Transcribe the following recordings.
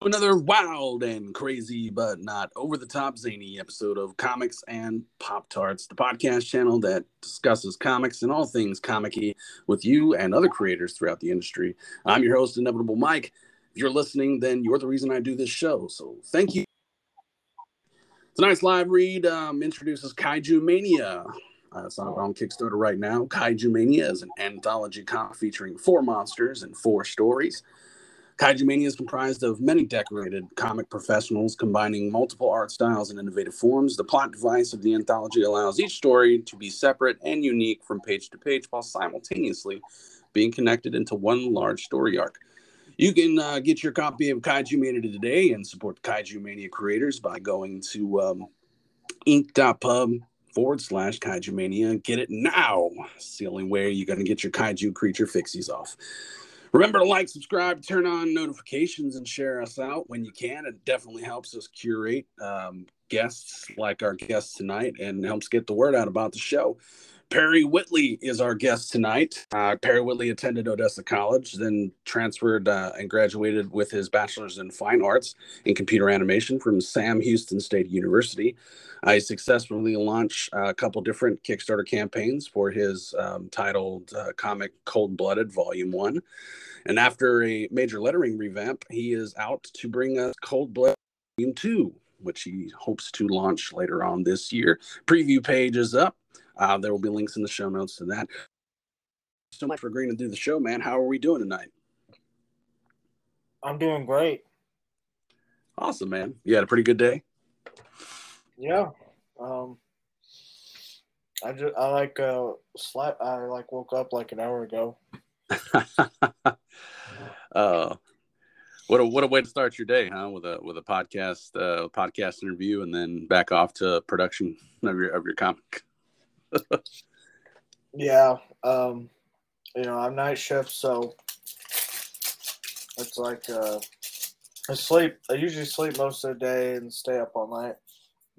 Another wild and crazy, but not over the top zany episode of Comics and Pop Tarts, the podcast channel that discusses comics and all things comic with you and other creators throughout the industry. I'm your host, Inevitable Mike. If you're listening, then you're the reason I do this show. So thank you. Tonight's live read um, introduces Kaiju Mania. Uh, it's on Kickstarter right now. Kaiju Mania is an anthology comic featuring four monsters and four stories. Kaiju Mania is comprised of many decorated comic professionals combining multiple art styles and innovative forms. The plot device of the anthology allows each story to be separate and unique from page to page while simultaneously being connected into one large story arc. You can uh, get your copy of Kaiju Mania today and support Kaiju Mania creators by going to um, ink.pub forward slash Kaiju Mania. Get it now. It's the only way you're going to get your Kaiju creature fixies off. Remember to like, subscribe, turn on notifications, and share us out when you can. It definitely helps us curate um, guests like our guest tonight and helps get the word out about the show. Perry Whitley is our guest tonight. Uh, Perry Whitley attended Odessa College, then transferred uh, and graduated with his bachelor's in fine arts in computer animation from Sam Houston State University. I successfully launched a couple different Kickstarter campaigns for his um, titled uh, comic Cold Blooded Volume 1. And after a major lettering revamp, he is out to bring us Cold Blooded Volume 2, which he hopes to launch later on this year. Preview page is up. Uh, there will be links in the show notes to that. So much for agreeing to do the show, man. How are we doing tonight? I'm doing great. Awesome, man. You had a pretty good day. Yeah. Um, I just I like uh. I like woke up like an hour ago. uh, what a what a way to start your day, huh? With a with a podcast uh, podcast interview, and then back off to production of your of your comic. yeah. Um, you know, I'm night shift, so it's like uh, I sleep. I usually sleep most of the day and stay up all night.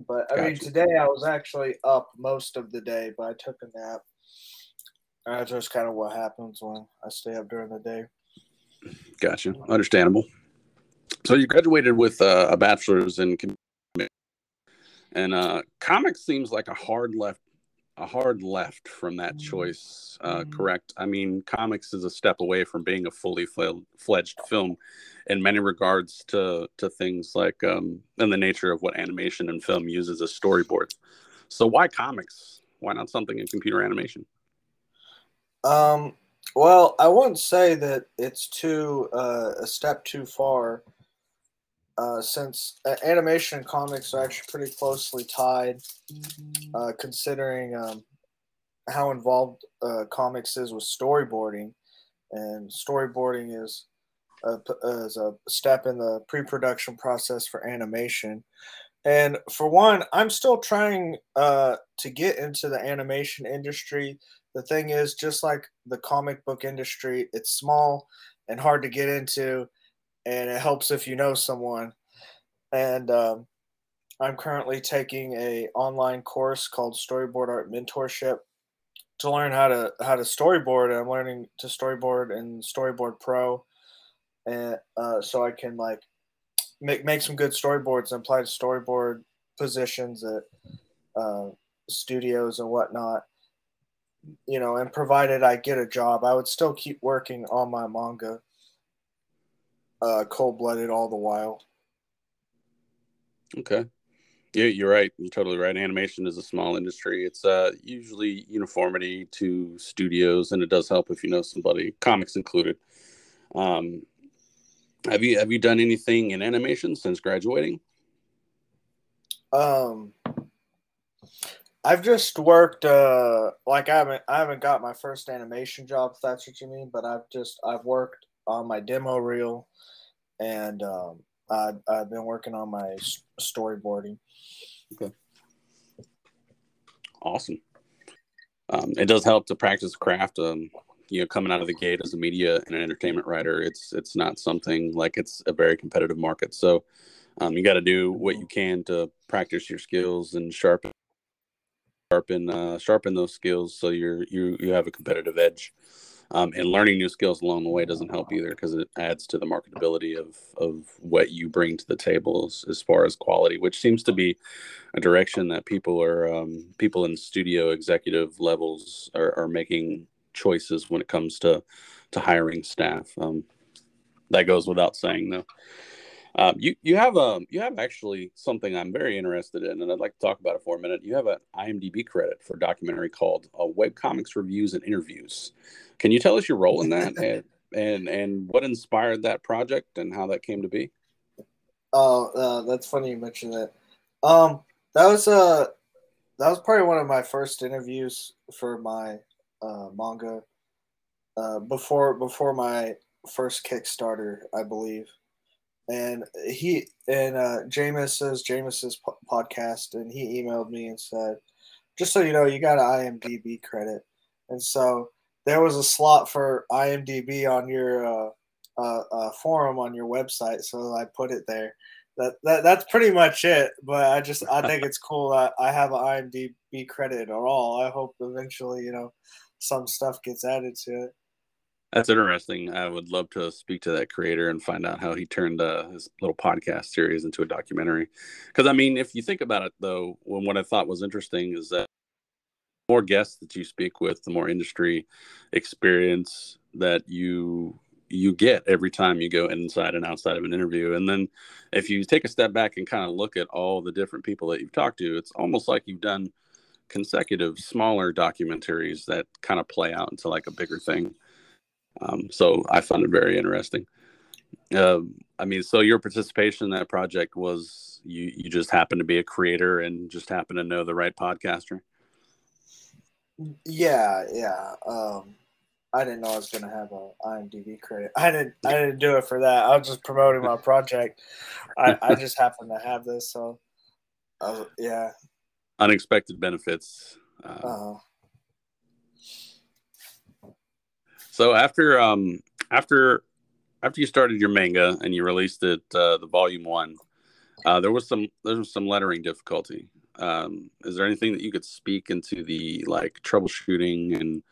But I gotcha. mean, today I was actually up most of the day, but I took a nap. That's just kind of what happens when I stay up during the day. Gotcha. Understandable. So you graduated with uh, a bachelor's in and uh, comics seems like a hard left a hard left from that mm-hmm. choice uh, mm-hmm. correct i mean comics is a step away from being a fully fledged film in many regards to to things like um and the nature of what animation and film uses as storyboards so why comics why not something in computer animation um well i wouldn't say that it's too uh, a step too far uh, since uh, animation and comics are actually pretty closely tied, uh, considering um, how involved uh, comics is with storyboarding, and storyboarding is a, is a step in the pre-production process for animation. And for one, I'm still trying uh, to get into the animation industry. The thing is, just like the comic book industry, it's small and hard to get into and it helps if you know someone. And um, I'm currently taking a online course called Storyboard Art Mentorship to learn how to how to storyboard. I'm learning to storyboard in Storyboard Pro, and uh, so I can like make make some good storyboards and apply to storyboard positions at uh, studios and whatnot you know, and provided I get a job, I would still keep working on my manga, uh, cold blooded all the while. Okay. Yeah, you're right. You're totally right. Animation is a small industry. It's uh, usually uniformity to studios, and it does help if you know somebody, comics included. Um, have you have you done anything in animation since graduating? Um, I've just worked uh like I haven't I haven't got my first animation job if that's what you mean, but I've just I've worked on my demo reel and um I I've been working on my storyboarding. Okay. Awesome. Um, it does help to practice craft. Um, you know, coming out of the gate as a media and an entertainment writer, it's it's not something like it's a very competitive market. So um, you got to do what you can to practice your skills and sharpen sharpen uh, sharpen those skills so you're you you have a competitive edge. Um, and learning new skills along the way doesn't help either because it adds to the marketability of of what you bring to the tables as, far as quality, which seems to be a direction that people are um, people in studio executive levels are, are making choices when it comes to to hiring staff. Um, that goes without saying, though. Um, you you have um, you have actually something I'm very interested in, and I'd like to talk about it for a minute. You have an IMDb credit for a documentary called uh, "Web Comics Reviews and Interviews." Can you tell us your role in that, and, and and what inspired that project, and how that came to be? Oh, uh, that's funny you mentioned that. Um, that was uh that was probably one of my first interviews for my uh, manga uh, before before my first Kickstarter, I believe and he and uh Jameis says Jameis's po- podcast, and he emailed me and said, "Just so you know, you got an IMDb credit." And so there was a slot for IMDb on your uh, uh, uh, forum on your website, so I put it there. That, that that's pretty much it. But I just I think it's cool that I have an IMDb credit at all. I hope eventually, you know, some stuff gets added to it. That's interesting. I would love to speak to that creator and find out how he turned uh, his little podcast series into a documentary. Because I mean, if you think about it, though, when what I thought was interesting is that the more guests that you speak with, the more industry experience that you you get every time you go inside and outside of an interview. And then if you take a step back and kind of look at all the different people that you've talked to, it's almost like you've done consecutive smaller documentaries that kind of play out into like a bigger thing. Um, so I found it very interesting. Uh, I mean, so your participation in that project was you you just happened to be a creator and just happened to know the right podcaster. Yeah, yeah. Um, I didn't know I was going to have a IMDb credit. I didn't. I didn't do it for that. I was just promoting my project. I, I just happened to have this, so was, yeah. Unexpected benefits. Uh, uh-huh. So after um after after you started your manga and you released it uh, the volume one, uh, there was some there was some lettering difficulty. Um, is there anything that you could speak into the like troubleshooting and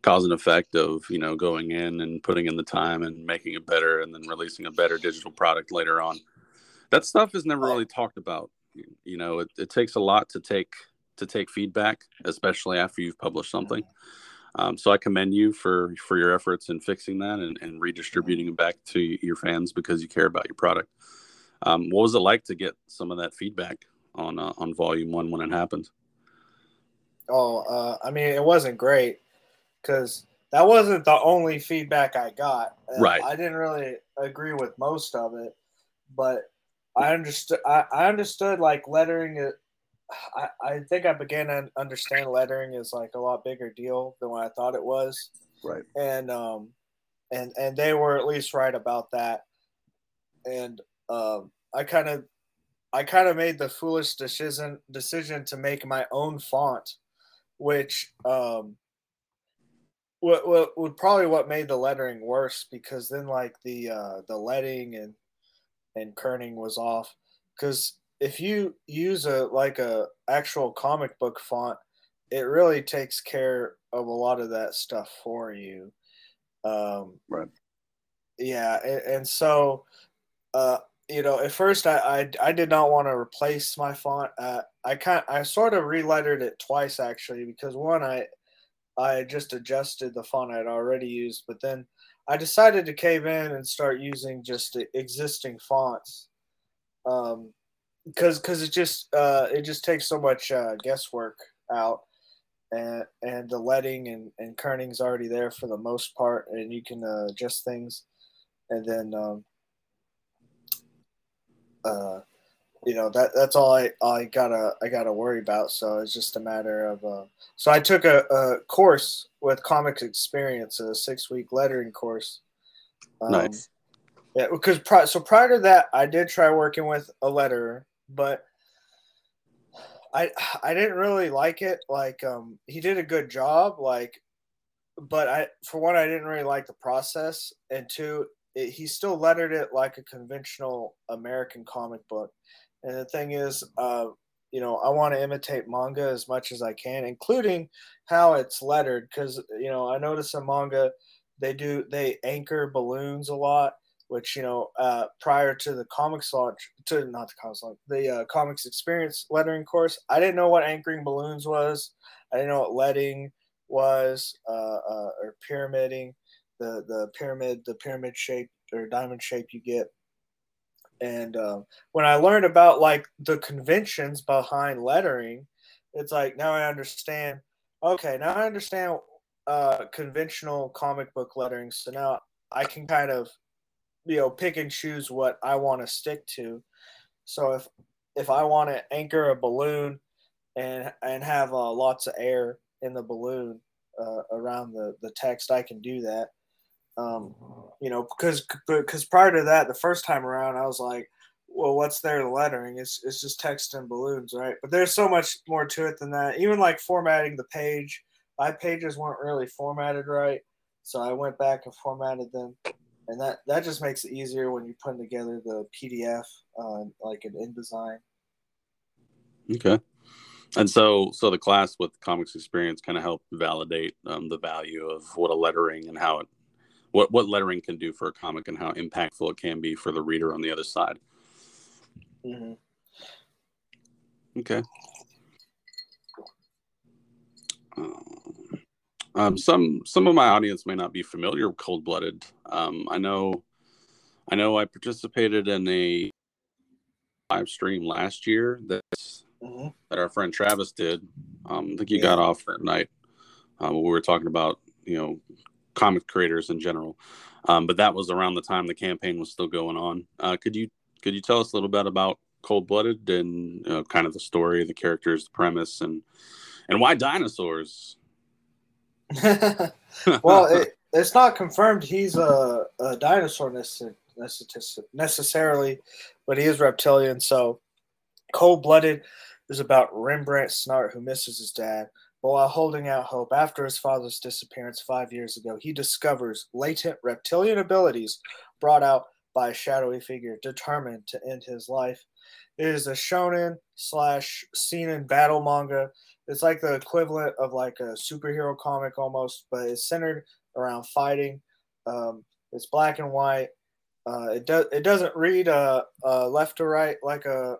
cause and effect of you know going in and putting in the time and making it better and then releasing a better digital product later on? That stuff is never really talked about. You know, it, it takes a lot to take to take feedback, especially after you've published something. Um, so I commend you for for your efforts in fixing that and, and redistributing it back to your fans because you care about your product. Um, what was it like to get some of that feedback on uh, on Volume One when it happened? Oh, uh, I mean, it wasn't great because that wasn't the only feedback I got. Right. I didn't really agree with most of it, but I understood. I, I understood like lettering it I, I think I began to understand lettering is like a lot bigger deal than what I thought it was. Right. And um and and they were at least right about that. And um I kind of I kind of made the foolish decision decision to make my own font, which um what what would probably what made the lettering worse because then like the uh the leading and and kerning was off because if you use a like a actual comic book font, it really takes care of a lot of that stuff for you. Um, right. Yeah, and, and so, uh, you know, at first I, I, I did not want to replace my font. Uh, I kind I sort of relettered it twice actually because one I I just adjusted the font I'd already used, but then I decided to cave in and start using just existing fonts. Um, because because it just uh, it just takes so much uh, guesswork out, and and the leading and and kerning's already there for the most part, and you can uh, adjust things, and then um, uh, you know that that's all I I gotta I gotta worry about. So it's just a matter of uh, so I took a, a course with Comics Experience, a six week lettering course. Um, nice. Yeah, because pri- so prior to that, I did try working with a letterer, but I I didn't really like it. Like um, he did a good job. Like, but I for one I didn't really like the process, and two it, he still lettered it like a conventional American comic book. And the thing is, uh, you know, I want to imitate manga as much as I can, including how it's lettered. Because you know, I notice in manga they do they anchor balloons a lot, which you know uh, prior to the comics launch, to not the comics launch, the uh, comics experience lettering course, I didn't know what anchoring balloons was. I didn't know what leading was uh, uh, or pyramiding, the the pyramid the pyramid shape or diamond shape you get. And um, when I learned about like the conventions behind lettering, it's like now I understand. Okay, now I understand uh, conventional comic book lettering. So now I can kind of, you know, pick and choose what I want to stick to. So if if I want to anchor a balloon and and have uh, lots of air in the balloon uh, around the the text, I can do that. Um, you know, because because prior to that, the first time around, I was like, well, what's there lettering? It's it's just text and balloons, right? But there's so much more to it than that. Even like formatting the page, my pages weren't really formatted right, so I went back and formatted them, and that that just makes it easier when you're putting together the PDF, uh, like an InDesign. Okay. And so, so the class with comics experience kind of helped validate um, the value of what a lettering and how it, what what lettering can do for a comic and how impactful it can be for the reader on the other side. Mm-hmm. Okay. Um, some some of my audience may not be familiar with cold blooded. Um, I know, I know, I participated in a live stream last year that mm-hmm. that our friend Travis did. Um, I think he yeah. got off that night. Um, we were talking about you know comic creators in general, um, but that was around the time the campaign was still going on. Uh, could you could you tell us a little bit about Cold Blooded and uh, kind of the story, the characters, the premise, and and why dinosaurs? well, it, it's not confirmed he's a, a dinosaur necessarily, but he is reptilian. So, Cold Blooded is about Rembrandt Snart who misses his dad. But while holding out hope after his father's disappearance five years ago, he discovers latent reptilian abilities brought out by a shadowy figure determined to end his life. It is a shonen slash seinen battle manga. It's like the equivalent of like a superhero comic almost, but it's centered around fighting. Um, it's black and white. Uh, it does it doesn't read uh, uh, left to right like a,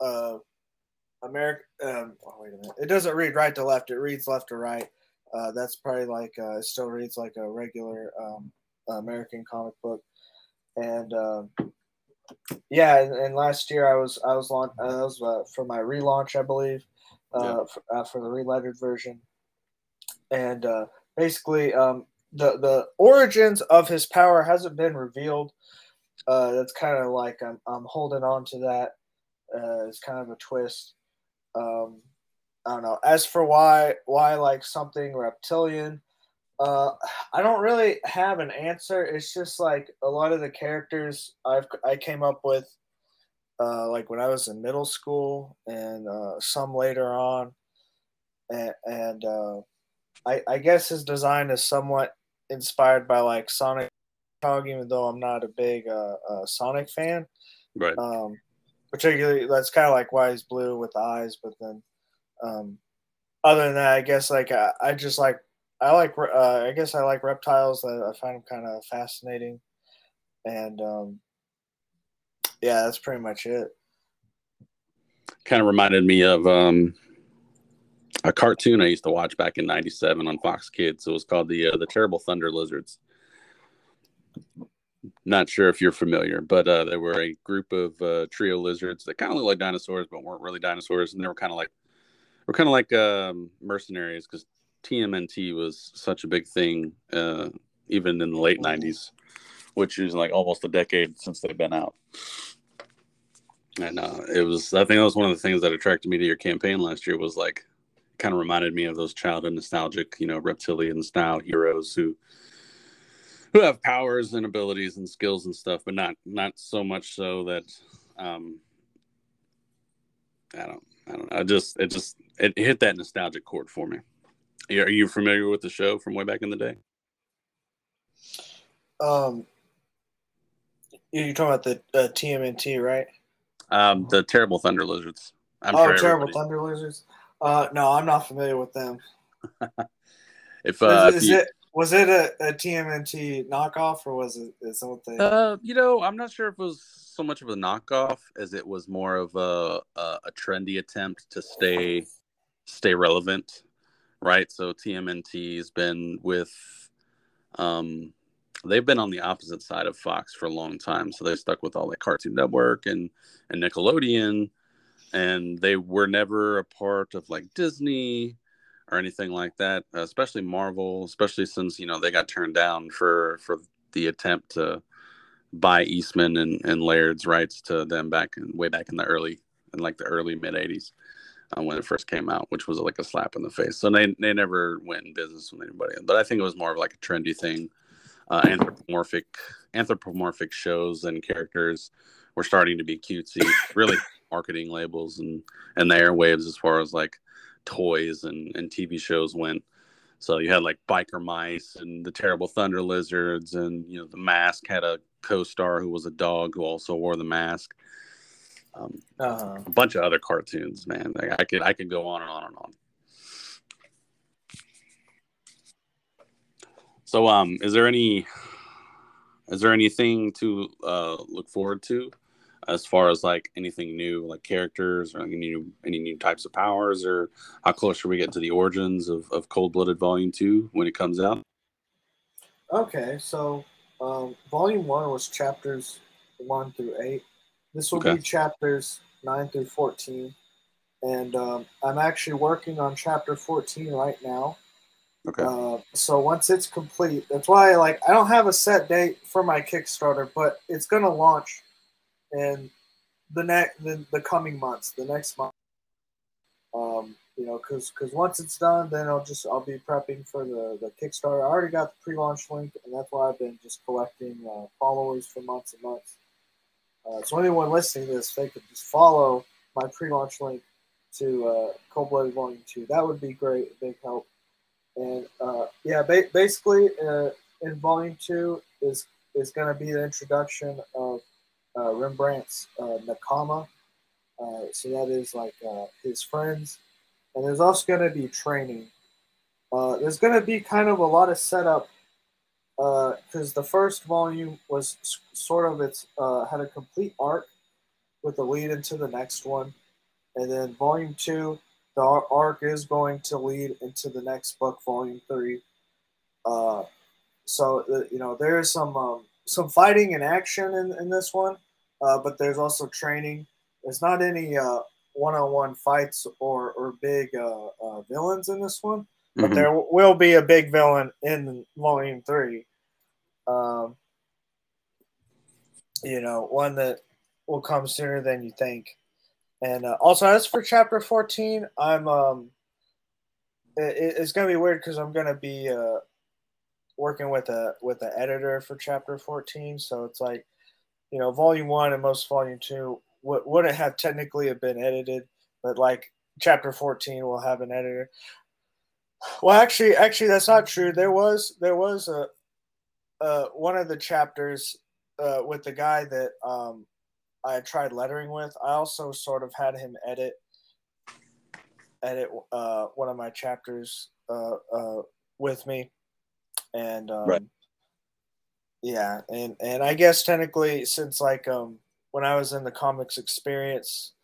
a American. Um, oh, wait a minute. It doesn't read right to left. It reads left to right. Uh, that's probably like uh, it still reads like a regular um, American comic book and um, yeah, and, and, last year I was I was launch I was uh, for my relaunch I believe uh, yeah. for, uh, for, the relettered version, and uh, basically um, the the origins of his power hasn't been revealed. Uh, that's kind of like I'm I'm holding on to that. Uh, it's kind of a twist. Um, I don't know. As for why why like something reptilian, uh, I don't really have an answer. It's just like a lot of the characters I've I came up with, uh, like when I was in middle school, and uh, some later on, and, and uh, I I guess his design is somewhat inspired by like Sonic even though I'm not a big uh, uh, Sonic fan. Right. Um, particularly that's kind of like why he's blue with the eyes, but then, um, other than that, I guess like I, I just like I like. Uh, I guess I like reptiles. I, I find them kind of fascinating, and um, yeah, that's pretty much it. Kind of reminded me of um, a cartoon I used to watch back in '97 on Fox Kids. It was called the uh, the Terrible Thunder Lizards. Not sure if you're familiar, but uh, there were a group of uh, trio lizards that kind of looked like dinosaurs, but weren't really dinosaurs, and they were kind of like were kind of like um, mercenaries because TMNT was such a big thing, uh, even in the late '90s, which is like almost a decade since they've been out. And uh, it was, I think that was one of the things that attracted me to your campaign last year was like, kind of reminded me of those childhood nostalgic, you know, reptilian style heroes who who have powers and abilities and skills and stuff, but not not so much so that um I don't I don't know. I just it just it hit that nostalgic chord for me. Are you familiar with the show from way back in the day? Um, you're talking about the uh, TMNT, right? Um, the terrible thunder lizards. I'm oh, sure terrible everybody... thunder lizards. Uh, no, I'm not familiar with them. if uh, is, is you... it Was it a, a TMNT knockoff or was it its own thing? Uh, you know, I'm not sure if it was so much of a knockoff as it was more of a a, a trendy attempt to stay stay relevant, right? So TMNT's been with, um, they've been on the opposite side of Fox for a long time, so they stuck with all the Cartoon Network and and Nickelodeon, and they were never a part of like Disney or anything like that, especially Marvel, especially since you know they got turned down for for the attempt to buy Eastman and, and Laird's rights to them back in way back in the early in like the early mid '80s uh, when it first came out, which was like a slap in the face. So they they never went in business with anybody, but I think it was more of like a trendy thing. Uh, anthropomorphic anthropomorphic shows and characters were starting to be cutesy, really marketing labels and and the airwaves as far as like toys and, and TV shows went. So you had like biker mice and the terrible thunder lizards, and you know the mask had a co-star who was a dog who also wore the mask. Um, uh-huh. A bunch of other cartoons, man. Like, I could I could go on and on and on. So, um, is there any is there anything to uh, look forward to as far as like anything new, like characters or any new any new types of powers, or how close are we get to the origins of, of Cold Blooded Volume Two when it comes out? Okay, so um, Volume One was chapters one through eight. This will okay. be chapters nine through fourteen, and um, I'm actually working on chapter fourteen right now. Okay. Uh, so once it's complete, that's why like I don't have a set date for my Kickstarter, but it's gonna launch in the next the, the coming months, the next month. Um, you know, because because once it's done, then I'll just I'll be prepping for the the Kickstarter. I already got the pre-launch link, and that's why I've been just collecting uh, followers for months and months. Uh, so anyone listening to this, they could just follow my pre-launch link to uh, Cold Blooded Volume Two. That would be great, big help. And uh, yeah, ba- basically, uh, in Volume Two is is going to be the introduction of uh, Rembrandt's uh, Nakama. Uh, so that is like uh, his friends. And there's also going to be training. Uh, there's going to be kind of a lot of setup uh, because the first volume was sort of its uh had a complete arc with the lead into the next one, and then volume two, the arc is going to lead into the next book, volume three. Uh, so you know there is some um, some fighting and action in, in this one, uh, but there's also training. There's not any uh, one-on-one fights or or big uh, uh villains in this one, but mm-hmm. there will be a big villain in Volume Three. Um, you know, one that will come sooner than you think. And uh, also, as for Chapter 14, I'm um, it, it's gonna be weird because I'm gonna be uh working with a with an editor for chapter 14 so it's like you know volume one and most volume two would, wouldn't have technically have been edited but like chapter 14 will have an editor. Well actually actually that's not true. There was there was a uh, one of the chapters uh, with the guy that um, I tried lettering with. I also sort of had him edit edit uh, one of my chapters uh, uh, with me and um, right. yeah, and and I guess technically since like um when I was in the comics experience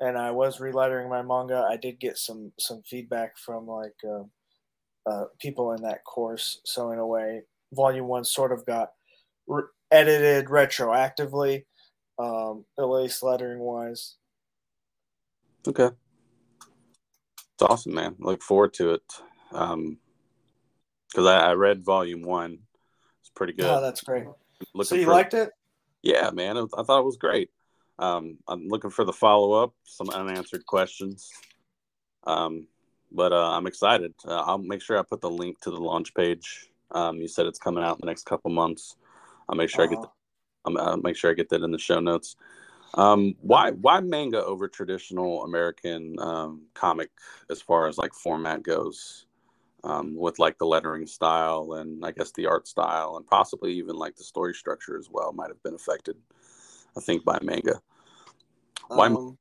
and I was relettering my manga, I did get some some feedback from like uh, uh, people in that course. So in a way, Volume One sort of got re- edited retroactively, um, at least lettering wise. Okay, it's awesome, man. Look forward to it. Um, because I, I, read volume one. It's pretty good. Oh, that's great. Looking so you for, liked it? Yeah, man. I thought it was great. Um, I'm looking for the follow up, some unanswered questions. Um, but uh, I'm excited. Uh, I'll make sure I put the link to the launch page. Um, you said it's coming out in the next couple months. I'll make sure uh-huh. I get. The, I'll make sure I get that in the show notes. Um, why why manga over traditional American um, comic as far as like format goes? um, with like the lettering style and I guess the art style and possibly even like the story structure as well might have been affected. I think by manga. Why? Um,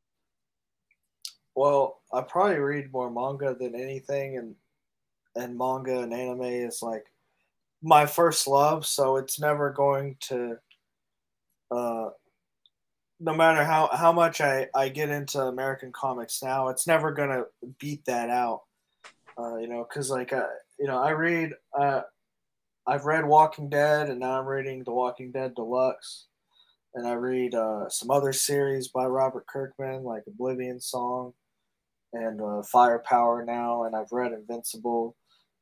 well, I probably read more manga than anything, and and manga and anime is like my first love, so it's never going to. Uh, no matter how how much I I get into American comics now, it's never gonna beat that out. Uh, you know, because like uh, you know, I read uh, I've read Walking Dead, and now I'm reading The Walking Dead Deluxe, and I read uh, some other series by Robert Kirkman, like Oblivion Song, and uh, Firepower now, and I've read Invincible,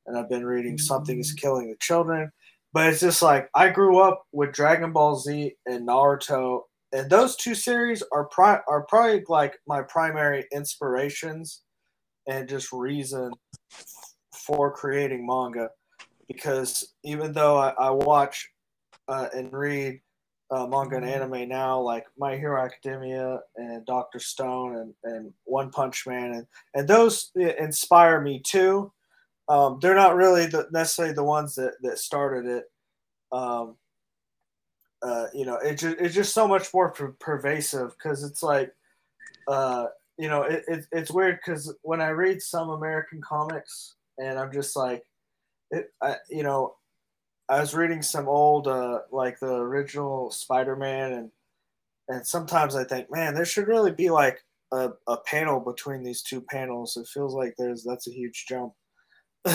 and I've been reading Something Is Killing the Children. But it's just like I grew up with Dragon Ball Z and Naruto, and those two series are pri- are probably like my primary inspirations and just reason for creating manga because even though I, I watch uh, and read uh, manga and anime now, like My Hero Academia and Doctor Stone and, and One Punch Man, and, and those inspire me too. Um, they're not really the, necessarily the ones that, that started it. Um, uh, you know, it just, it's just so much more per- pervasive because it's like, uh, you know, it, it it's weird because when I read some American comics and I'm just like, it, I, you know, I was reading some old, uh, like the original Spider-Man, and and sometimes I think, man, there should really be like a, a panel between these two panels. It feels like there's that's a huge jump.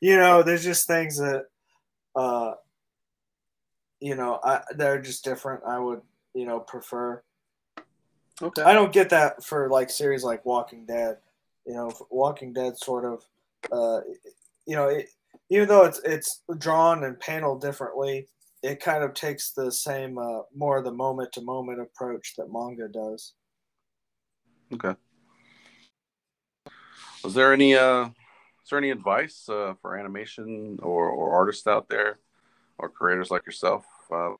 you know, there's just things that, uh, you know, I they're just different. I would, you know, prefer. Okay. I don't get that for like series like Walking Dead. You know, Walking Dead sort of, uh, you know, it, even though it's it's drawn and paneled differently, it kind of takes the same uh, more of the moment to moment approach that manga does. Okay. Was there any uh is there any advice uh, for animation or, or artists out there or creators like yourself uh,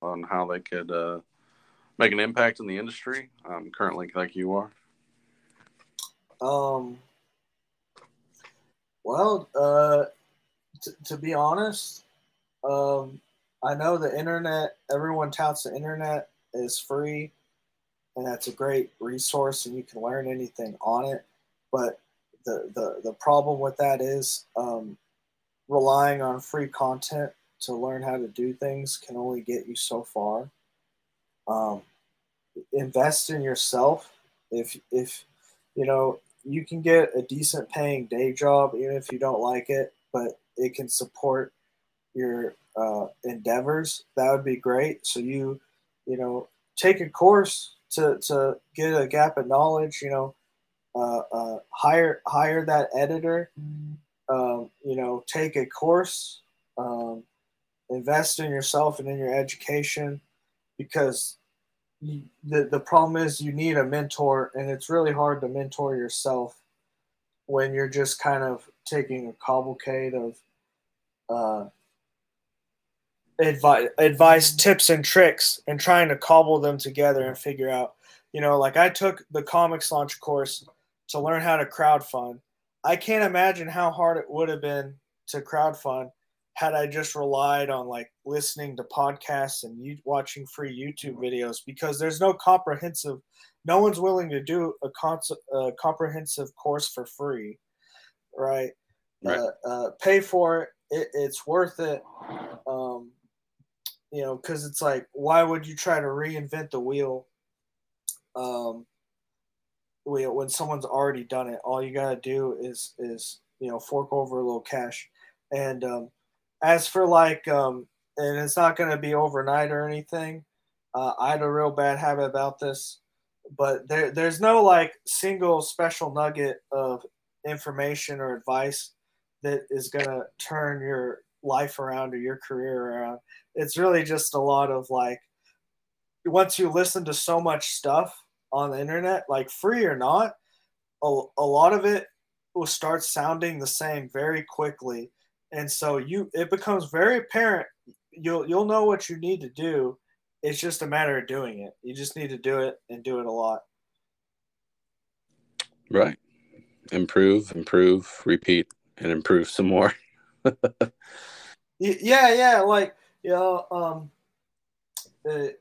on how they could uh, make an impact in the industry um, currently like you are? Um, well, uh, t- to be honest, um, I know the internet, everyone touts the internet is free and that's a great resource and you can learn anything on it. But the, the, the problem with that is um, relying on free content to learn how to do things can only get you so far. Um, invest in yourself. If, if, you know, you can get a decent paying day job even if you don't like it, but it can support your uh, endeavors. That would be great. So you, you know, take a course to, to get a gap of knowledge. You know, uh, uh, hire hire that editor. Um, you know, take a course. Um, invest in yourself and in your education because the, the problem is you need a mentor and it's really hard to mentor yourself when you're just kind of taking a cavalcade of uh, advice, advice tips and tricks and trying to cobble them together and figure out you know like i took the comics launch course to learn how to crowdfund i can't imagine how hard it would have been to crowdfund had I just relied on like listening to podcasts and you, watching free YouTube videos because there's no comprehensive, no one's willing to do a, cons- a comprehensive course for free, right? right. Uh, uh, pay for it. it. It's worth it. Um, you know, because it's like, why would you try to reinvent the wheel? Um, when someone's already done it, all you gotta do is is you know fork over a little cash, and um, as for like, um, and it's not to be overnight or anything. Uh, I had a real bad habit about this, but there, there's no like single special nugget of information or advice that is to turn your life around or your career around. It's really just a lot of like, once you listen to so much stuff on the internet, like free or not, a, a lot of it will start sounding the same very quickly. And so you it becomes very apparent. You'll you'll know what you need to do. It's just a matter of doing it. You just need to do it and do it a lot. Right. Improve improve repeat and improve some more. Yeah yeah like you know um it,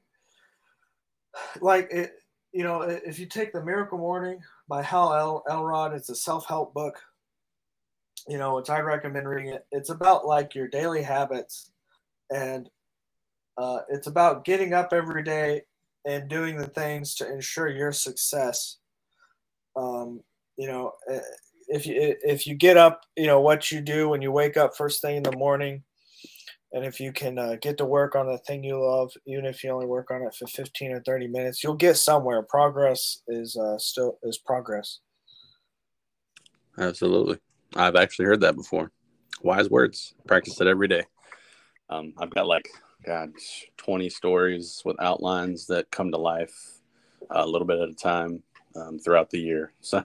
like it you know if you take the miracle morning by hal El- elrod it's a self-help book you know, which I recommend reading it. It's about like your daily habits, and uh, it's about getting up every day and doing the things to ensure your success. Um, you know, if you if you get up, you know what you do when you wake up first thing in the morning, and if you can uh, get to work on the thing you love, even if you only work on it for fifteen or thirty minutes, you'll get somewhere. Progress is uh, still is progress. Absolutely. I've actually heard that before. Wise words. Practice it every day. Um, I've got like, God, 20 stories with outlines that come to life uh, a little bit at a time um, throughout the year. So.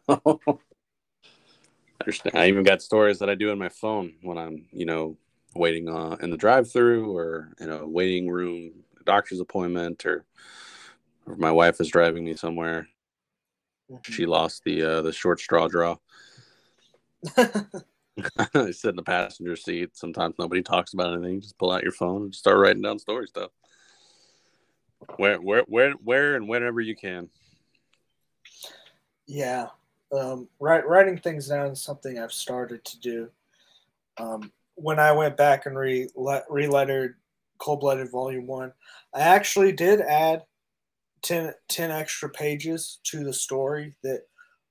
I even got stories that I do in my phone when I'm, you know, waiting uh, in the drive-through or in a waiting room, a doctor's appointment, or, or my wife is driving me somewhere. Mm-hmm. She lost the uh, the short straw draw. I sit in the passenger seat. Sometimes nobody talks about anything. Just pull out your phone and start writing down story stuff. Where, where, where, where, and whenever you can. Yeah, um, writing things down is something I've started to do. Um, when I went back and re relettered Cold Blooded Volume One, I actually did add 10, 10 extra pages to the story that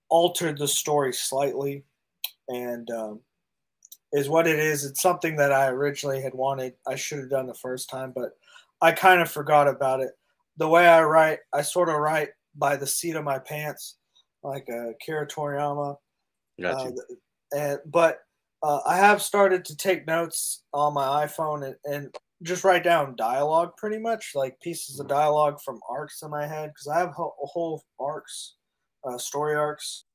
altered the story slightly and um, is what it is. It's something that I originally had wanted. I should have done the first time, but I kind of forgot about it. The way I write, I sort of write by the seat of my pants, like a Kira Toriyama. Gotcha. Uh, and but uh, I have started to take notes on my iPhone and, and just write down dialogue, pretty much like pieces of dialogue from arcs in my head because I have a whole arcs, uh, story arcs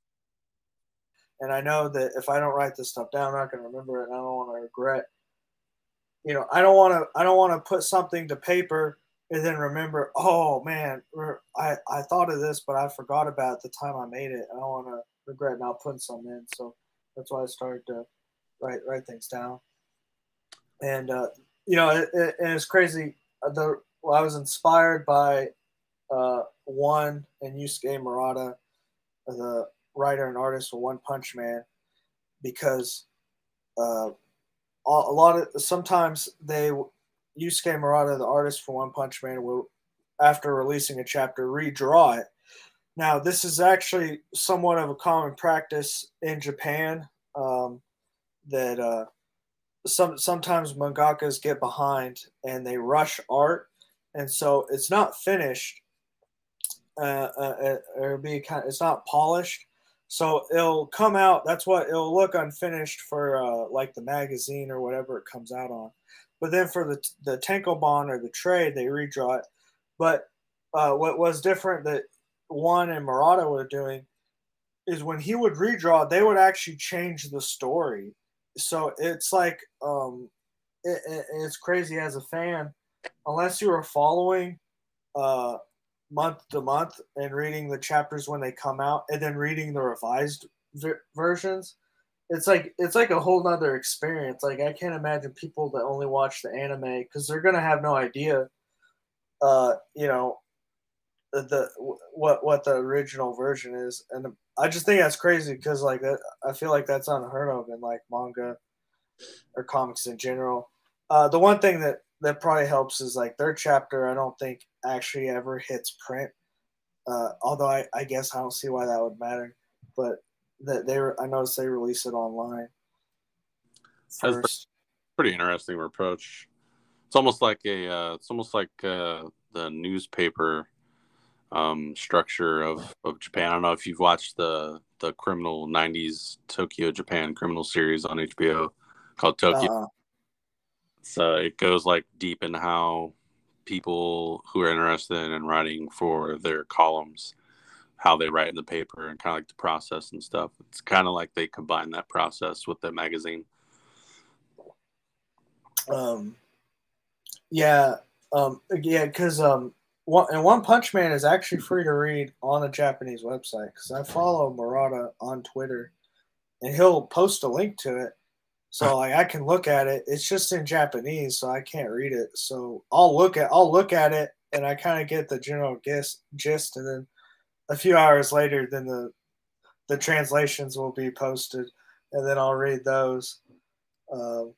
and I know that if I don't write this stuff down, I'm not going to remember it, and I don't want to regret. You know, I don't want to. I don't want to put something to paper and then remember. Oh man, I I thought of this, but I forgot about the time I made it. I don't want to regret not putting some in. So that's why I started to write write things down. And uh, you know, it, it, it's crazy. Uh, the well, I was inspired by uh, ONE and Yusuke Murata, the writer and artist for One Punch Man because uh, a lot of sometimes they Yusuke Murata, the artist for One Punch Man, will after releasing a chapter redraw it. Now, this is actually somewhat of a common practice in Japan um, that uh, some sometimes mangakas get behind and they rush art, and so it's not finished. Uh, uh, uh it be kind of, it's not polished, so it'll come out. That's what it'll look unfinished for, uh, like the magazine or whatever it comes out on. But then for the the tankobon or the trade, they redraw it. But uh, what was different that ONE and Murata were doing is when he would redraw, they would actually change the story. So it's like um, it, it, it's crazy as a fan, unless you were following uh, month to month and reading the chapters when they come out and then reading the revised versions it's like it's like a whole nother experience. Like i can't imagine people that only watch the anime because they're gonna have no idea uh you know the what what the original version is. And i just think that's crazy because like that i feel like that's unheard of in like manga or comics in general uh the one thing that that probably helps is like their chapter i don't think actually ever hits print. Uh, although I, I guess I don't see why that would matter, but that they I noticed they release it online. First. That's pretty interesting approach. It's almost like a uh, it's almost like uh, the newspaper um, structure of, of Japan. I don't know if you've watched the the criminal '90s Tokyo Japan criminal series on HBO called Tokyo. Uh-uh. So it goes like deep in how people who are interested in writing for their columns how they write in the paper and kind of like the process and stuff. It's kind of like they combine that process with the magazine. Um, yeah, um, yeah, because um, ONE and One Punch Man is actually free to read on a Japanese website. Because I follow Murata on Twitter, and he'll post a link to it. So like I can look at it. It's just in Japanese, so I can't read it. So I'll look at I'll look at it and I kind of get the general gist gist and then a few hours later then the the translations will be posted. and then I'll read those. Um,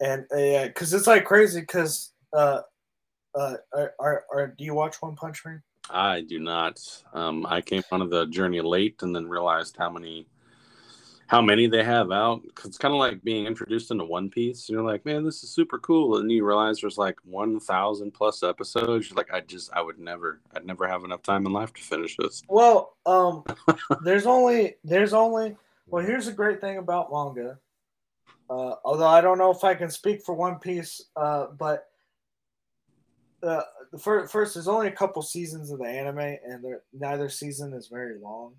and uh, yeah, because it's like crazy. Because uh, uh, are, are, are do you watch One Punch Man? I do not. Um, I came onto the journey late and then realized how many how many they have out. Cause it's kind of like being introduced into One Piece. You're like, man, this is super cool, and you realize there's like one thousand plus episodes. You're like, I just, I would never, I'd never have enough time in life to finish this. Well, um, there's only, there's only. Well, here's a great thing about manga. Uh, although I don't know if I can speak for One Piece, uh, but uh, the first, first, there's only a couple seasons of the anime, and neither season is very long.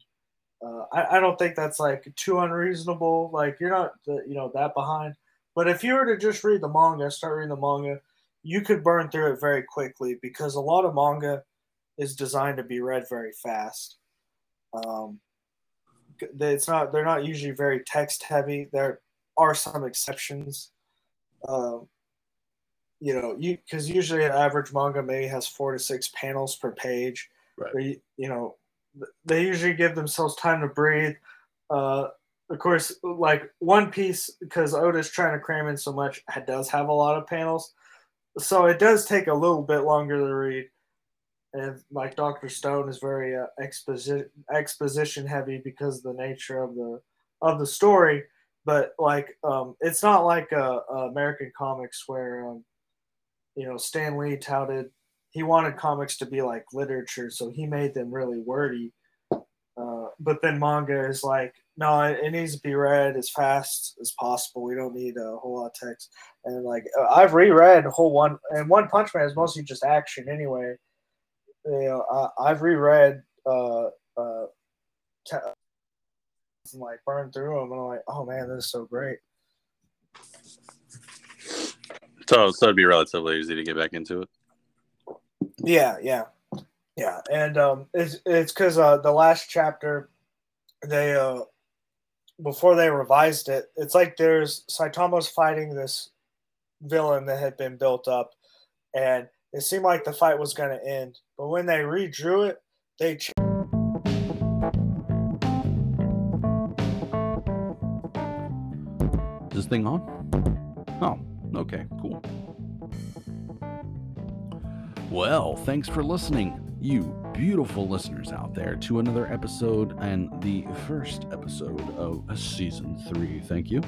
Uh, I, I don't think that's like too unreasonable. Like you're not the, you know that behind. But if you were to just read the manga, start reading the manga, you could burn through it very quickly because a lot of manga is designed to be read very fast. Um, it's not they're not usually very text heavy. There are some exceptions. Um, you know, you because usually an average manga maybe has four to six panels per page. Right. You, you know, they usually give themselves time to breathe. Uh, of course, like One Piece, because Oda's trying to cram in so much, it does have a lot of panels, so it does take a little bit longer to read. And like Doctor Stone is very uh, exposition exposition heavy because of the nature of the of the story. But like, um, it's not like uh, uh, American comics where um, you know Stan Lee touted he wanted comics to be like literature, so he made them really wordy. Uh, but then manga is like, no, it, it, needs to be read as fast as possible. We don't need a whole lot of text. And like, uh, I've reread a whole one, and One Punch Man is mostly just action anyway. You know, I, have reread uh, uh, and like burned through them, and I'm like, oh man, this is so great. So, so it'd be relatively easy to get back into it. Yeah, yeah, yeah, and um, it's it's because uh, the last chapter, they uh, before they revised it, it's like there's Saitama's fighting this villain that had been built up, and it seemed like the fight was going to end, but when they redrew it, they. Ch- Is this thing on? Oh, okay, cool. Well, thanks for listening, you beautiful listeners out there, to another episode and the first episode of season three. Thank you.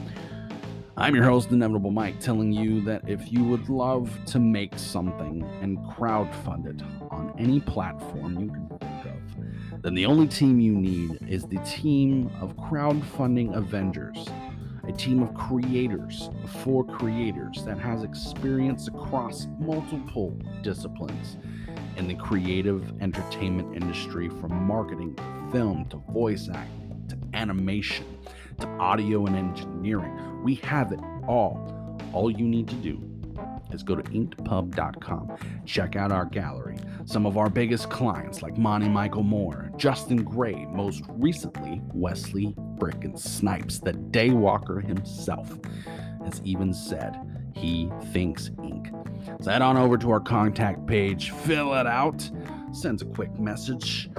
I'm your host, Inevitable Mike, telling you that if you would love to make something and crowdfund it on any platform you can think of, then the only team you need is the team of crowdfunding Avengers a team of creators four creators that has experience across multiple disciplines in the creative entertainment industry from marketing to film to voice acting to animation to audio and engineering. We have it all. All you need to do is go to inkedpub.com. Check out our gallery. Some of our biggest clients like Monty Michael Moore, Justin Gray, most recently Wesley Brick and Snipes, the Daywalker himself, has even said he thinks ink. So head on over to our contact page, fill it out, sends a quick message,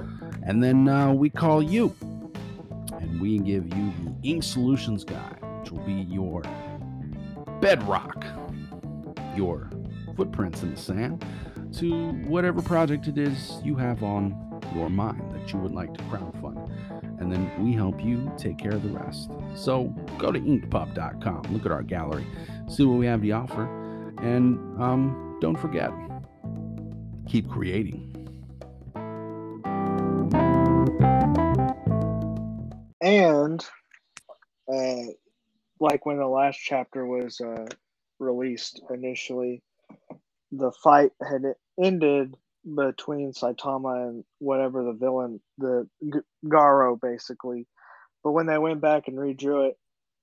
and then uh, we call you. And we give you the Ink Solutions Guide, which will be your bedrock your footprints in the sand to whatever project it is you have on your mind that you would like to crowdfund. And then we help you take care of the rest. So go to inkedpub.com, look at our gallery, see what we have to offer, and um, don't forget, keep creating. And uh, like when the last chapter was uh, released initially, the fight had ended between Saitama and whatever the villain, the Garou, basically. But when they went back and redrew it,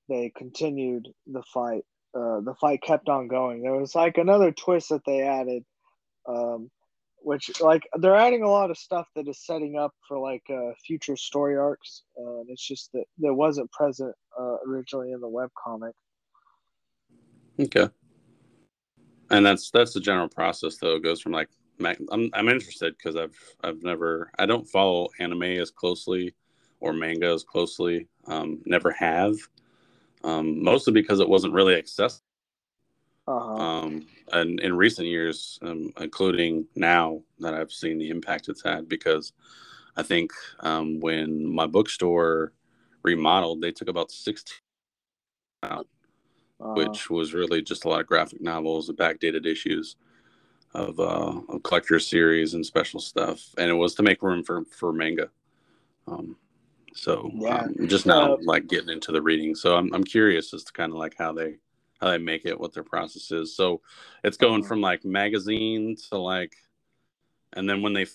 they continued the fight. Uh, the fight kept on going. There was like another twist that they added, um, which like they're adding a lot of stuff that is setting up for like uh, future story arcs. Uh, it's just that that wasn't present uh, originally in the web comic. Okay. And that's that's the general process though. It goes from like I'm I'm interested because I've I've never I don't follow anime as closely or manga as closely. Um, never have. um, mostly because it wasn't really accessible. Uh-huh. Um, and in recent years, um, including now that I've seen the impact it's had, because I think um, when my bookstore remodeled, they took about 16 out, uh, which was really just a lot of graphic novels, the backdated issues of, uh, of collector series and special stuff, and it was to make room for for manga. Um, so Yeah. um, just now, Uh, like getting into the reading. So I'm I'm curious as to kind of like how they how they make it, what their process is. So it's going Uh-huh. from like magazine to like, and then when they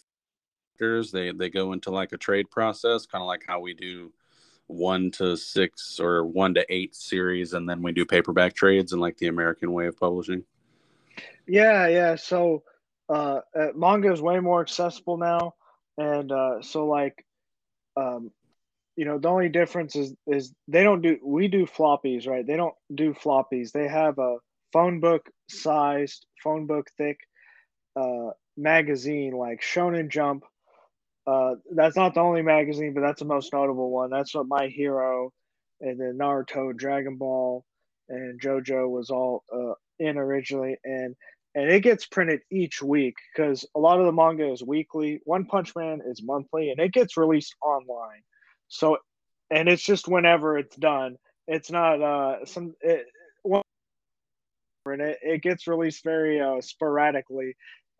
they they go into like a trade process, kind of like how we do one to six or one to eight series, and then we do paperback trades and like the American way of publishing. Yeah, yeah. So uh, uh, manga is way more accessible now, and uh, so like, um, you know, the only difference is is they don't do we do floppies, right? They don't do floppies. They have a phone book sized, phone book thick uh, magazine like Shonen Jump. Uh, that's not the only magazine, but that's the most notable one. That's what My Hero, and then Naruto, Dragon Ball, and JoJo was all uh, in originally, and and it gets printed each week because a lot of the manga is weekly. One Punch Man is monthly, and it gets released online. So, and it's just whenever it's done. It's not uh some it, it, it gets released very uh, sporadically.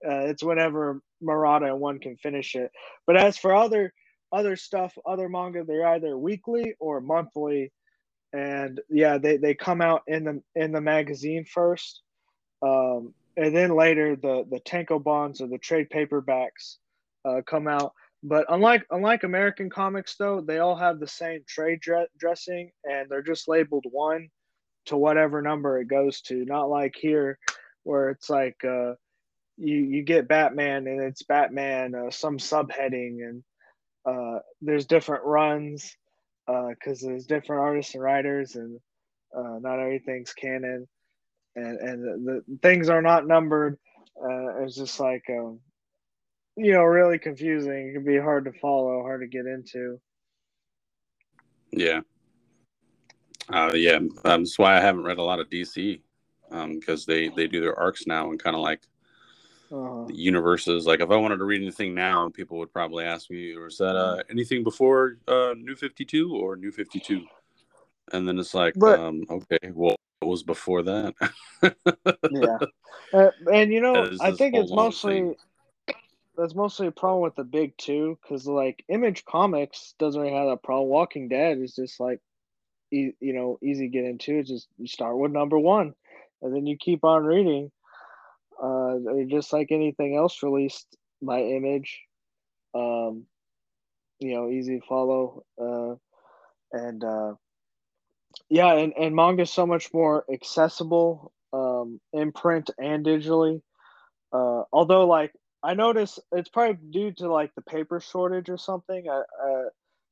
Uh, it's whenever Murata and ONE can finish it. But as for other other stuff, other manga, they're either weekly or monthly. And yeah, they, they come out in the in the magazine first. Um, and then later the the tankobons or the trade paperbacks uh, come out. But unlike unlike American comics, though, they all have the same trade dre- dressing, and they're just labeled one to whatever number it goes to. Not like here, where it's like uh, you you get Batman and it's Batman uh, some subheading, and uh, there's different runs because there's different artists and writers, and uh, not everything's canon, and and the, the things are not numbered. Uh, it's just like um, you know, really confusing. It can be hard to follow, hard to get into. Yeah. Uh, yeah, um, that's why I haven't read a lot of DC because they they do their arcs now and kind of like Uh, universes. Like if I wanted to read anything now, people would probably ask me, "Was that uh, anything before uh, New Fifty Two or New Fifty Two? And then it's like, But- um, okay, well, it was before that? yeah, uh, and you know, I think it's mostly thing. that's mostly a problem with the big two because like Image Comics doesn't really have that problem. Walking Dead is just like, e- you know, easy to get into. It's just you start with number one, and then you keep on reading. Uh, they're just like anything else released by Image. Um, you know, easy to follow. Uh, and uh, yeah, and, and manga is so much more accessible um, in print and digitally. Uh, although, like, I notice it's probably due to like the paper shortage or something. Uh, uh,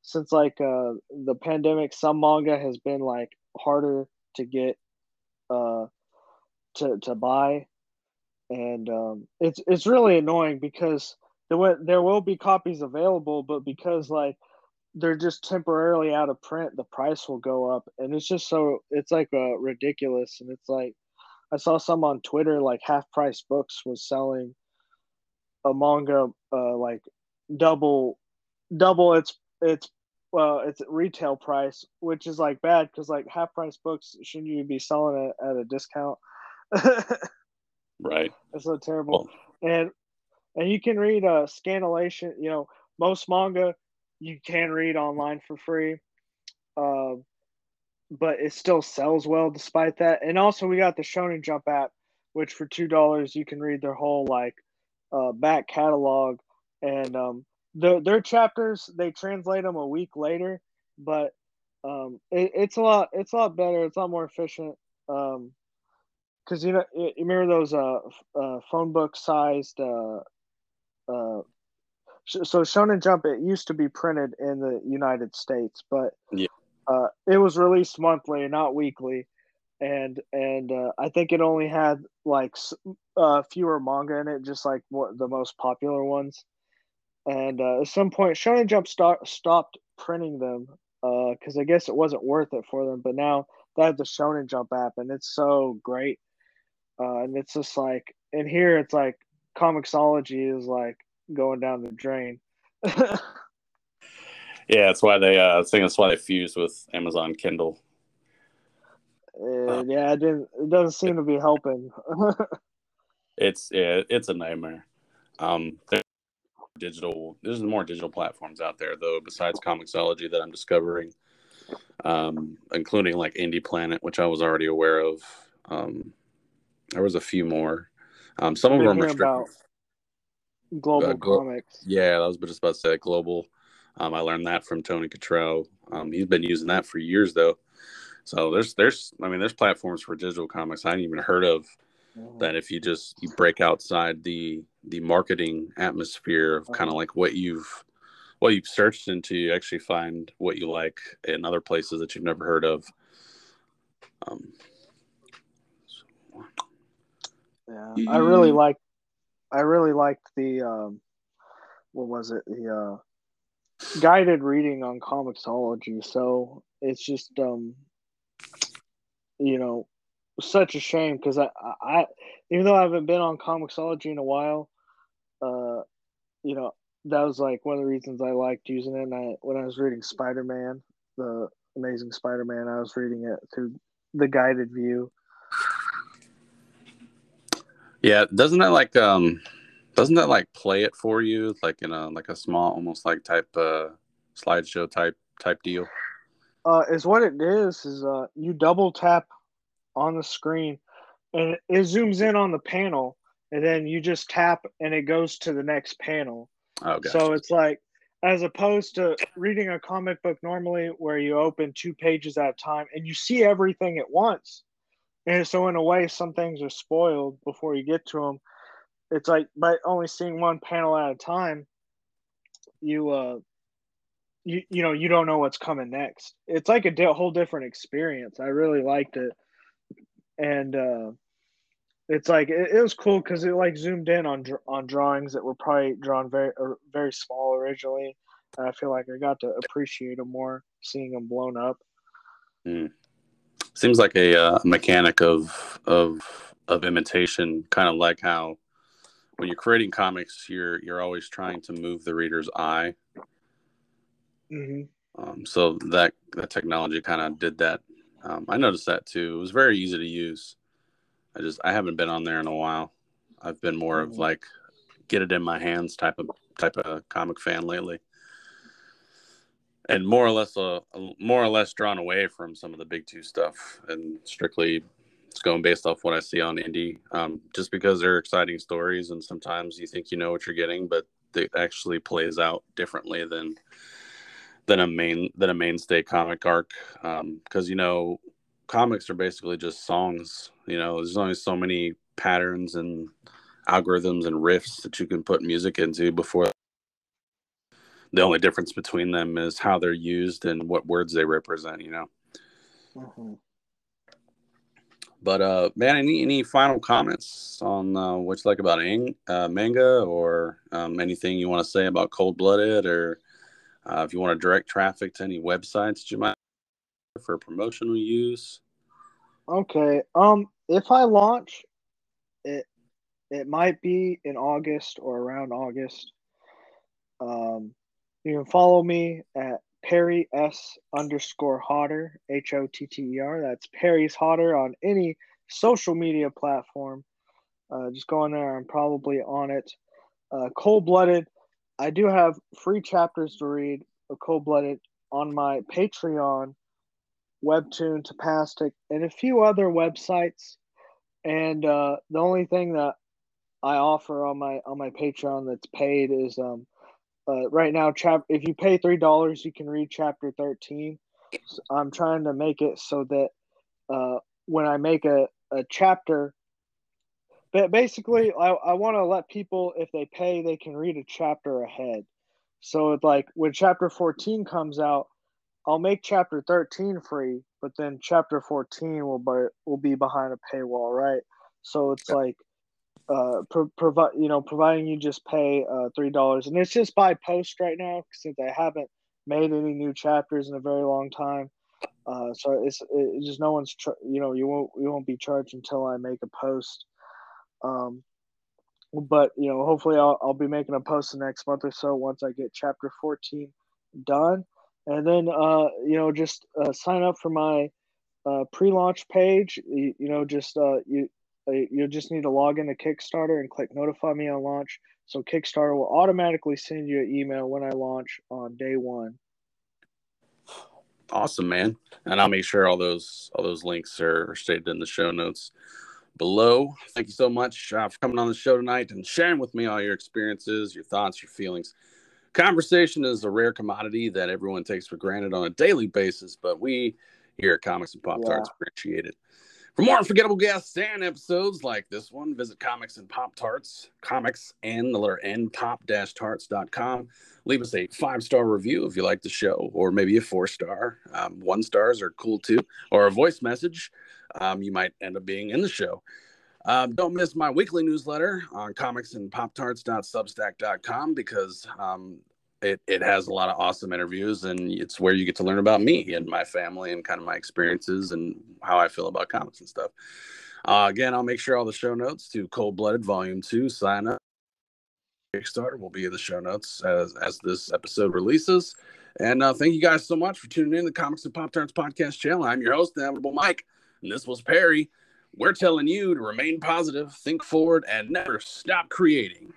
since like uh, the pandemic, some manga has been like harder to get uh, to to buy, and um, it's it's really annoying because there there will be copies available, but because like they're just temporarily out of print, the price will go up, and it's just so it's like uh, ridiculous, and it's like I saw some on Twitter like half price books was selling a manga uh, like double double its its well its retail price, which is like bad because like half price books shouldn't you be selling it at a discount? right. That's so terrible. and and you can read uh scanlation, you know, most manga you can read online for free. Um but it still sells well despite that. And also we got the Shonen Jump app, which for two dollars you can read their whole like uh back catalog and um the, their chapters they translate them a week later, but um it, it's a lot it's a lot better, it's a lot more efficient. Um because you know you remember those uh, uh phone book sized uh uh so Shonen Jump it used to be printed in the United States, but Yeah. uh it was released monthly, not weekly, and and uh, I think it only had like uh fewer manga in it, just like what the most popular ones. And uh, at some point, Shonen Jump start, stopped printing them because I guess it wasn't worth it for them. But now they have the Shonen Jump app, and it's so great. Uh, and it's just like, and here it's like Comixology is like going down the drain. yeah, that's why they. Uh, I think that's why they fused with Amazon Kindle. Uh, yeah, it didn't. It doesn't seem to be helping. it's yeah, it's a nightmare. Um, digital. There's more digital platforms out there though, besides Comixology that I'm discovering, um, including like Indyplanet, which I was already aware of. Um, there was a few more. Um, some of them are restricted. Global uh, glo- Comics. Yeah, I was just about to say global. Um, I learned that from Tony Cottrell. Um, he's been using that for years though. So there's there's I mean there's platforms for digital comics I hadn't even heard of mm-hmm. that if you just you break outside the the marketing atmosphere of kind of like what you've what you've searched into, you actually find what you like in other places that you've never heard of. Um, yeah, I really like I really liked the um, what was it the uh, guided reading on Comixology. So it's just um, you know such a shame because I, I even though I haven't been on Comixology in a while, uh, you know that was like one of the reasons I liked using it. And I, when I was reading Spider Man, the Amazing Spider Man, I was reading it through the guided view. Yeah, doesn't that like um doesn't that like play it for you like in a like a small almost like type uh slideshow type type deal? Uh is what it is is uh you double tap on the screen and it zooms in on the panel and then you just tap and it goes to the next panel. Oh, gotcha. So it's like as opposed to reading a comic book normally where you open two pages at a time and you see everything at once and so in a way, some things are spoiled before you get to them. It's like by only seeing one panel at a time, you uh, you you know you don't know what's coming next. It's like a di- whole different experience. I really liked it, and uh, it's like it, it was cool because it like zoomed in on on drawings that were probably drawn very very small originally. And I feel like I got to appreciate them more, seeing them blown up. Mm seems like a uh, mechanic of of of imitation, kind of like how when you're creating comics, you're you're always trying to move the reader's eye. Mm-hmm. Um, so that that technology kind of did that. Um, I noticed that too. It was very easy to use. I just I haven't been on there in a while. I've been more mm-hmm. of like get it in my hands type of type of comic fan lately and more or less uh, more or less drawn away from some of the big two stuff and strictly it's going based off what I see on indie. Um, just because they're exciting stories and sometimes you think you know what you're getting, but it actually plays out differently than than a main than a mainstay comic arc. Because um, you know, comics are basically just songs. You know, there's only so many patterns and algorithms and riffs that you can put music into before the only difference between them is how they're used and what words they represent you know? Mm-hmm. but uh man any any final comments on uh, what you like about ang- uh, manga or um, anything you want to say about cold blooded or uh, if you want to direct traffic to any websites that you might for promotional use? Okay um if i launch it it might be in august or around august. Um you can follow me at Perry S underscore Hotter, H O T T E R. That's Perry's Hotter on any social media platform. Uh, just go on there. I'm probably on it. Uh, Cold Blooded. I do have free chapters to read of Cold Blooded on my Patreon, Webtoon, Tapastic, and a few other websites. And uh, the only thing that I offer on my on my Patreon that's paid is um, uh, right now, chap if you pay three dollars, you can read chapter thirteen. So I'm trying to make it so that uh, when I make a, a chapter, but basically, I, I want to let people, if they pay, they can read a chapter ahead. So it's like when chapter 14 comes out, I'll make chapter 13 free, but then chapter 14 will be will be behind a paywall, right? So it's like uh, pro- provide you know providing you just pay uh, three dollars and it's just by post right now since I haven't made any new chapters in a very long time. Uh, so it's, it's just no one's you know you won't you won't be charged until I make a post. Um, but you know hopefully I'll I'll be making a post the next month or so once I get chapter 14 done, and then uh you know just uh, sign up for my uh, pre-launch page. You, you know just uh you uh, you just need to log into Kickstarter and click notify me on launch. So Kickstarter will automatically send you an email when I launch on day one. Awesome, man. And I'll make sure all those all those links are stated in the show notes below. Thank you so much uh, for coming on the show tonight and sharing with me all your experiences, your thoughts, your feelings. Conversation is a rare commodity that everyone takes for granted on a daily basis, but we here at Comics and Pop Tarts yeah. appreciate it. For more unforgettable guests and episodes like this one, visit Comics and Pop Tarts, comics and the letter N pop tarts.com. Leave us a five star review if you like the show, or maybe a four star. Um, one stars are cool too, or a voice message. Um, you might end up being in the show. Um, don't miss my weekly newsletter on comics and pop tarts.substack.com because um, it, it has a lot of awesome interviews and it's where you get to learn about me and my family and kind of my experiences and how I feel about comics and stuff. Uh, again, I'll make sure all the show notes to Cold Blooded Volume 2 sign up. Kickstarter will be in the show notes as, as this episode releases. And uh, thank you guys so much for tuning in to the Comics and Pop Tarts podcast channel. I'm your host, Inevitable Mike, and this was Perry. We're telling you to remain positive, think forward, and never stop creating.